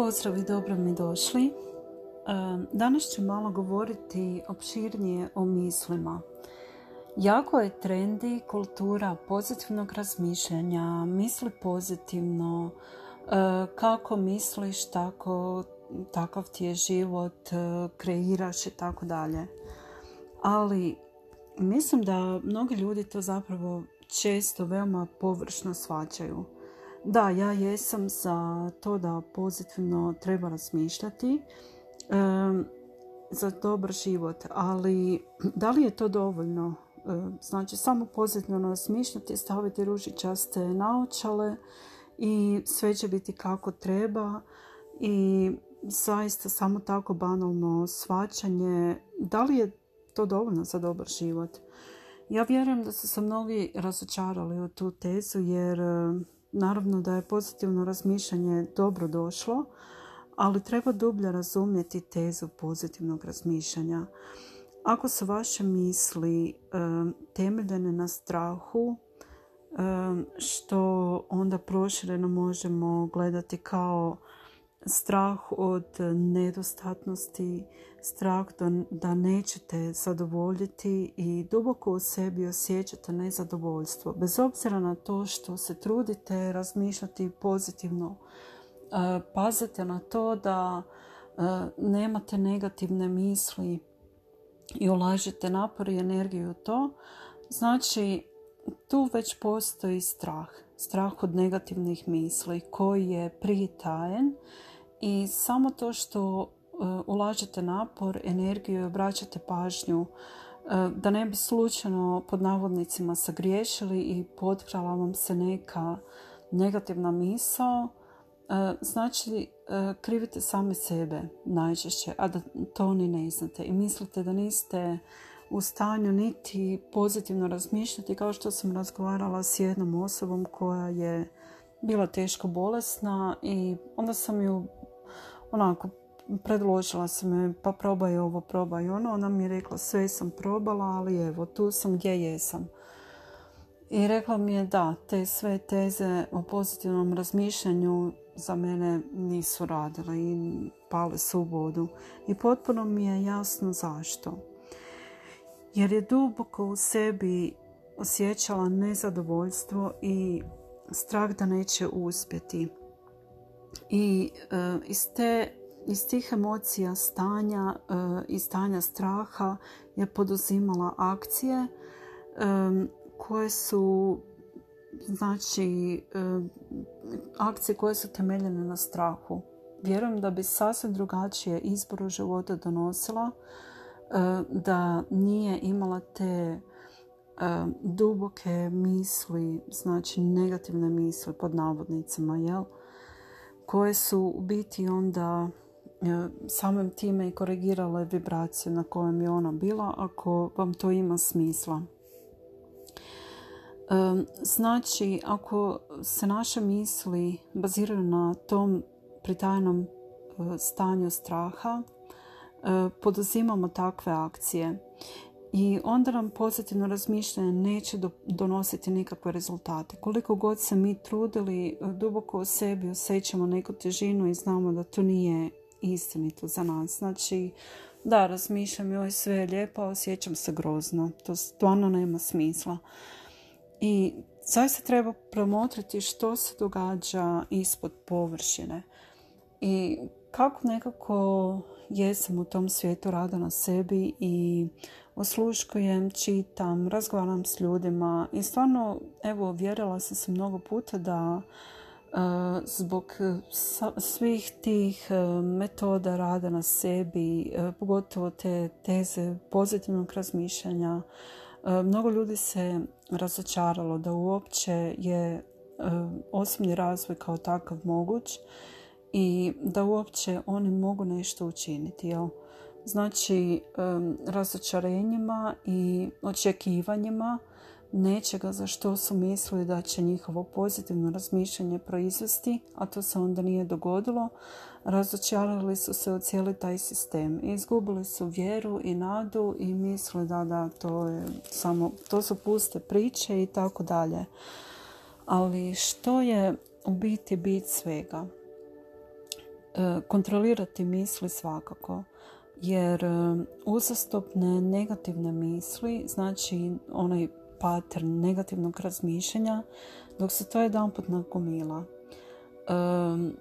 pozdrav i dobro mi došli. Danas ću malo govoriti opširnije o mislima. Jako je trendi kultura pozitivnog razmišljanja, misli pozitivno, e, kako misliš, tako, takav ti je život, e, kreiraš i tako dalje. Ali mislim da mnogi ljudi to zapravo često veoma površno svačaju. Da, ja jesam za to da pozitivno treba razmišljati za dobar život, ali da li je to dovoljno? znači, samo pozitivno razmišljati, staviti ružičaste naočale i sve će biti kako treba i zaista samo tako banalno svačanje. Da li je to dovoljno za dobar život? Ja vjerujem da su se mnogi razočarali u tu tezu jer Naravno da je pozitivno razmišljanje dobro došlo, ali treba dublje razumjeti tezu pozitivnog razmišljanja. Ako su vaše misli temeljene na strahu, što onda prošireno možemo gledati kao strah od nedostatnosti, strah da nećete zadovoljiti i duboko u sebi osjećate nezadovoljstvo. Bez obzira na to što se trudite razmišljati pozitivno, e, pazite na to da e, nemate negativne misli i ulažete napor i energiju u to, znači tu već postoji strah. Strah od negativnih misli koji je pritajen i samo to što e, ulažete napor, energiju i obraćate pažnju e, da ne bi slučajno pod navodnicima sagriješili i potkrala vam se neka negativna misao, e, znači krivite sami sebe najčešće, a da to ni ne znate i mislite da niste u stanju niti pozitivno razmišljati kao što sam razgovarala s jednom osobom koja je bila teško bolesna i onda sam ju onako predložila sam me pa probaj ovo, probaj ono. Ona mi je rekla sve sam probala, ali evo tu sam gdje jesam. I rekla mi je da, te sve teze o pozitivnom razmišljanju za mene nisu radile i pale su u vodu. I potpuno mi je jasno zašto. Jer je duboko u sebi osjećala nezadovoljstvo i strah da neće uspjeti i e, iz, te, iz tih emocija stanja e, i stanja straha je poduzimala akcije koje su znači akcije koje su temeljene na strahu. Vjerujem da bi sasvim drugačije izbor života donosila da nije imala te duboke misli, znači negativne misli pod navodnicama, jel? koje su u biti onda e, samim time i korigirale vibraciju na kojem je ona bila ako vam to ima smisla. E, znači, ako se naše misli baziraju na tom pritajenom e, stanju straha, poduzimamo takve akcije i onda nam pozitivno razmišljanje neće donositi nikakve rezultate. Koliko god se mi trudili, duboko u sebi osjećamo neku težinu i znamo da to nije istinito za nas. Znači, da, razmišljam joj sve je lijepo, osjećam se grozno. To stvarno nema smisla. I zaista treba promotriti što se događa ispod površine. I kako nekako jesam u tom svijetu rada na sebi i osluškujem, čitam, razgovaram s ljudima i stvarno, evo, vjerila sam se mnogo puta da e, zbog svih tih e, metoda rada na sebi, e, pogotovo te teze pozitivnog razmišljanja, mnogo ljudi se razočaralo da uopće je osobni razvoj kao takav moguć i da uopće oni mogu nešto učiniti. Jel? Znači, razočarenjima i očekivanjima nečega za što su mislili da će njihovo pozitivno razmišljanje proizvesti, a to se onda nije dogodilo, razočarali su se u cijeli taj sistem. Izgubili su vjeru i nadu i mislili da da, to, je samo, to su puste priče i tako dalje. Ali što je u biti bit svega? Kontrolirati misli svakako jer uzastopne negativne misli znači onaj pattern negativnog razmišljanja dok se to jedan put nagomila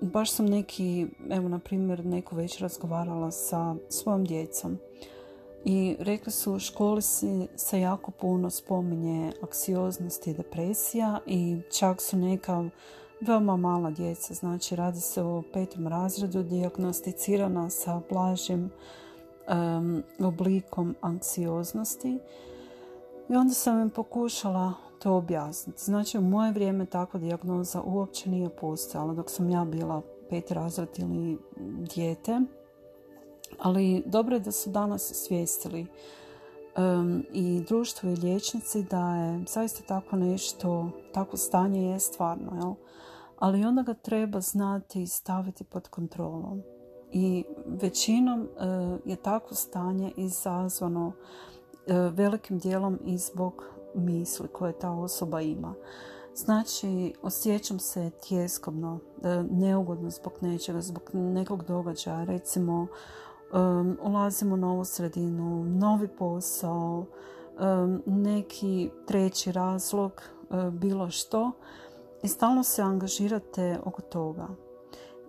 baš sam neki, evo na primjer, neku već razgovarala sa svojom djecom i rekli su u školi se jako puno spominje aksioznost i depresija i čak su neka veoma mala djeca, znači radi se o petom razredu, dijagnosticirana sa blažim oblikom anksioznosti. I onda sam im pokušala to objasniti. Znači, u moje vrijeme takva dijagnoza uopće nije postojala dok sam ja bila pet razred ili dijete. Ali dobro je da su danas svijestili um, i društvo i liječnici da je zaista tako nešto, tako stanje je stvarno, jel? Ali onda ga treba znati i staviti pod kontrolom. I većinom uh, je takvo stanje izazvano uh, velikim dijelom i zbog misli koje ta osoba ima. Znači, osjećam se tjeskobno, neugodno zbog nečega, zbog nekog događaja. Recimo, um, ulazim u novu sredinu, novi posao, um, neki treći razlog, uh, bilo što. I stalno se angažirate oko toga.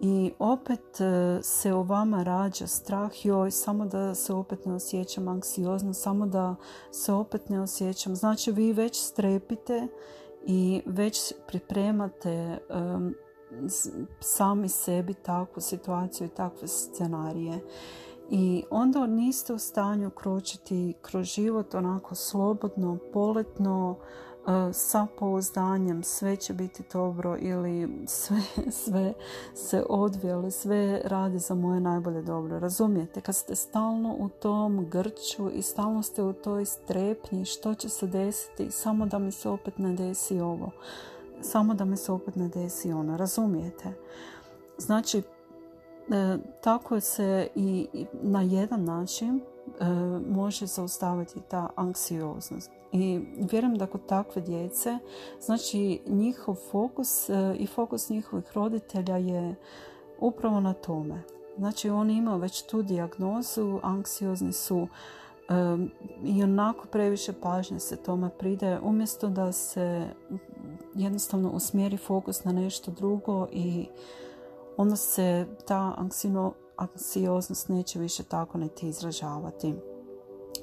I opet e, se u vama rađa strah, joj, samo da se opet ne osjećam anksiozno, samo da se opet ne osjećam. Znači vi već strepite i već pripremate sami sebi takvu situaciju i takve scenarije. I onda niste u stanju kročiti kroz život onako slobodno, poletno, E, sa pouzdanjem sve će biti dobro ili sve, sve se odvije sve radi za moje najbolje dobro. Razumijete? Kad ste stalno u tom grču i stalno ste u toj strepnji što će se desiti samo da mi se opet ne desi ovo. Samo da mi se opet ne desi ono. Razumijete? Znači, tako se i na jedan način e, može zaustaviti ta anksioznost. I vjerujem da kod takve djece, znači njihov fokus e, i fokus njihovih roditelja je upravo na tome. Znači oni imaju već tu dijagnozu, anksiozni su um, i onako previše pažnje se tome pride umjesto da se jednostavno usmjeri fokus na nešto drugo i onda se ta anksioznost neće više tako niti izražavati.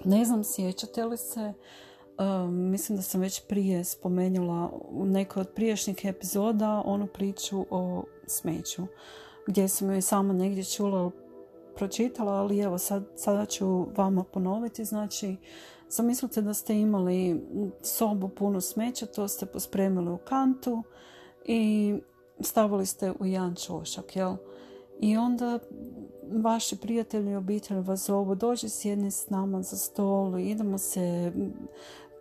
Ne znam, sjećate li se mislim da sam već prije spomenula u nekoj od prijašnjih epizoda onu priču o smeću gdje sam joj samo negdje čula pročitala, ali evo sad, sada ću vama ponoviti. Znači, zamislite da ste imali sobu punu smeća, to ste pospremili u kantu i stavili ste u jedan čošak, jel? I onda vaši prijatelji i obitelj vas zovu, dođi sjedni s nama za stol, idemo se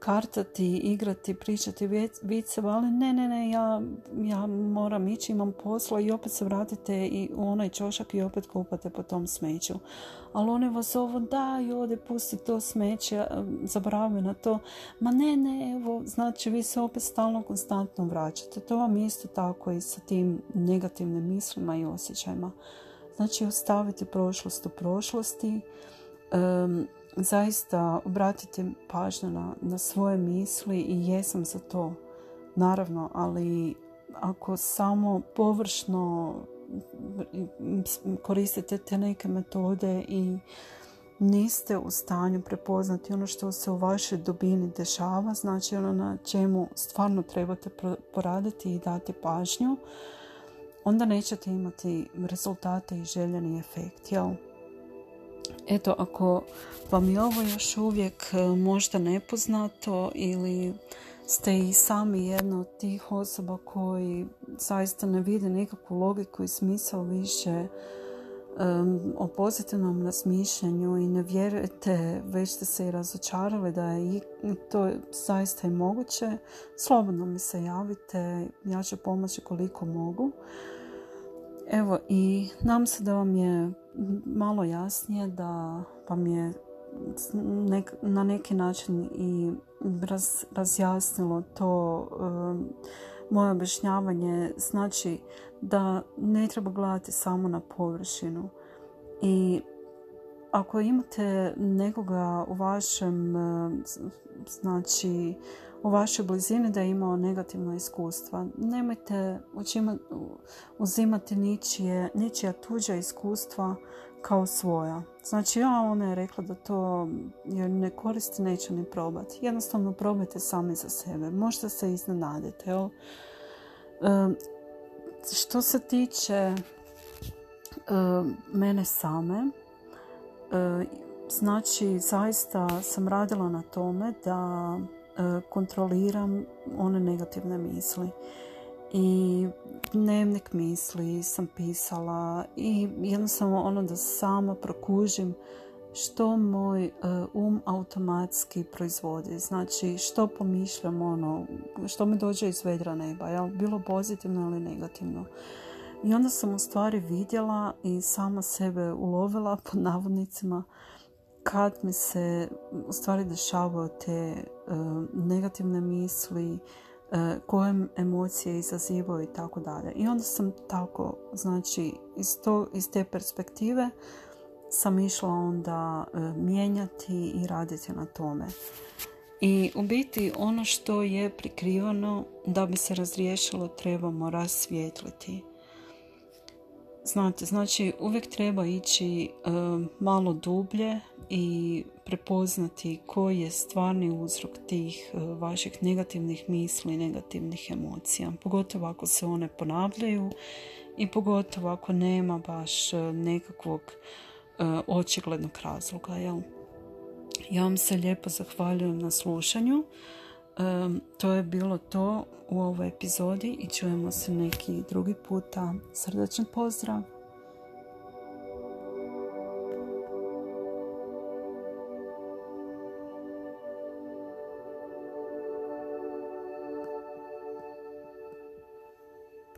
kartati, igrati, pričati viceva, ali ne, ne, ne, ja, ja moram ići, imam posla i opet se vratite i u onaj čošak i opet kupate po tom smeću. Ali oni vas zovu, da, i ode, pusti to smeće, zaboravi na to. Ma ne, ne, evo, znači vi se opet stalno konstantno vraćate. To vam isto tako i sa tim negativnim mislima i osjećajima. Znači, ostaviti prošlost u prošlosti, zaista obratite pažnju na, na svoje misli i jesam za to, naravno, ali ako samo površno koristite te neke metode i niste u stanju prepoznati ono što se u vašoj dubini dešava, znači ono na čemu stvarno trebate poraditi i dati pažnju, onda nećete imati rezultate i željeni efekt, jel? Eto, ako vam je ovo još uvijek e, možda nepoznato ili ste i sami jedna od tih osoba koji zaista ne vide nikakvu logiku i smisao više o pozitivnom razmišljanju i ne vjerujete, već ste se i razočarali da je to zaista i moguće, slobodno mi se javite, ja ću pomoći koliko mogu. Evo i nam se da vam je malo jasnije, da vam je na neki način i razjasnilo to moje objašnjavanje. Znači da ne treba gledati samo na površinu. I ako imate nekoga u vašem znači u vašoj blizini da je imao negativno iskustva. Nemojte uzimati ničije, ničija tuđa iskustva kao svoja. Znači, ja ona je rekla da to jer ne koristi, neće ni probati. Jednostavno probajte sami za sebe. Možda se iznenadite. Jel? što se tiče mene same, znači zaista sam radila na tome da kontroliram one negativne misli i dnevnik misli sam pisala i jednostavno ono da sama prokužim što moj um automatski proizvodi. Znači što pomišljam ono, što mi dođe iz vedra neba, jel? bilo pozitivno ili negativno. I onda sam u stvari vidjela i sama sebe ulovila pod navodnicima kad mi se u stvari dešavaju te negativne misli, koje emocije izazivaju i tako dalje. I onda sam tako, znači iz, to, iz te perspektive sam išla onda mijenjati i raditi na tome. I u biti ono što je prikrivano da bi se razriješilo trebamo rasvijetliti. Znate, znači uvijek treba ići malo dublje i prepoznati koji je stvarni uzrok tih e, vaših negativnih misli, negativnih emocija. Pogotovo ako se one ponavljaju i pogotovo ako nema baš e, nekakvog e, očiglednog razloga. Jel? Ja vam se lijepo zahvaljujem na slušanju. To je bilo to u ovoj epizodi i čujemo se neki drugi puta. Srdačan pozdrav!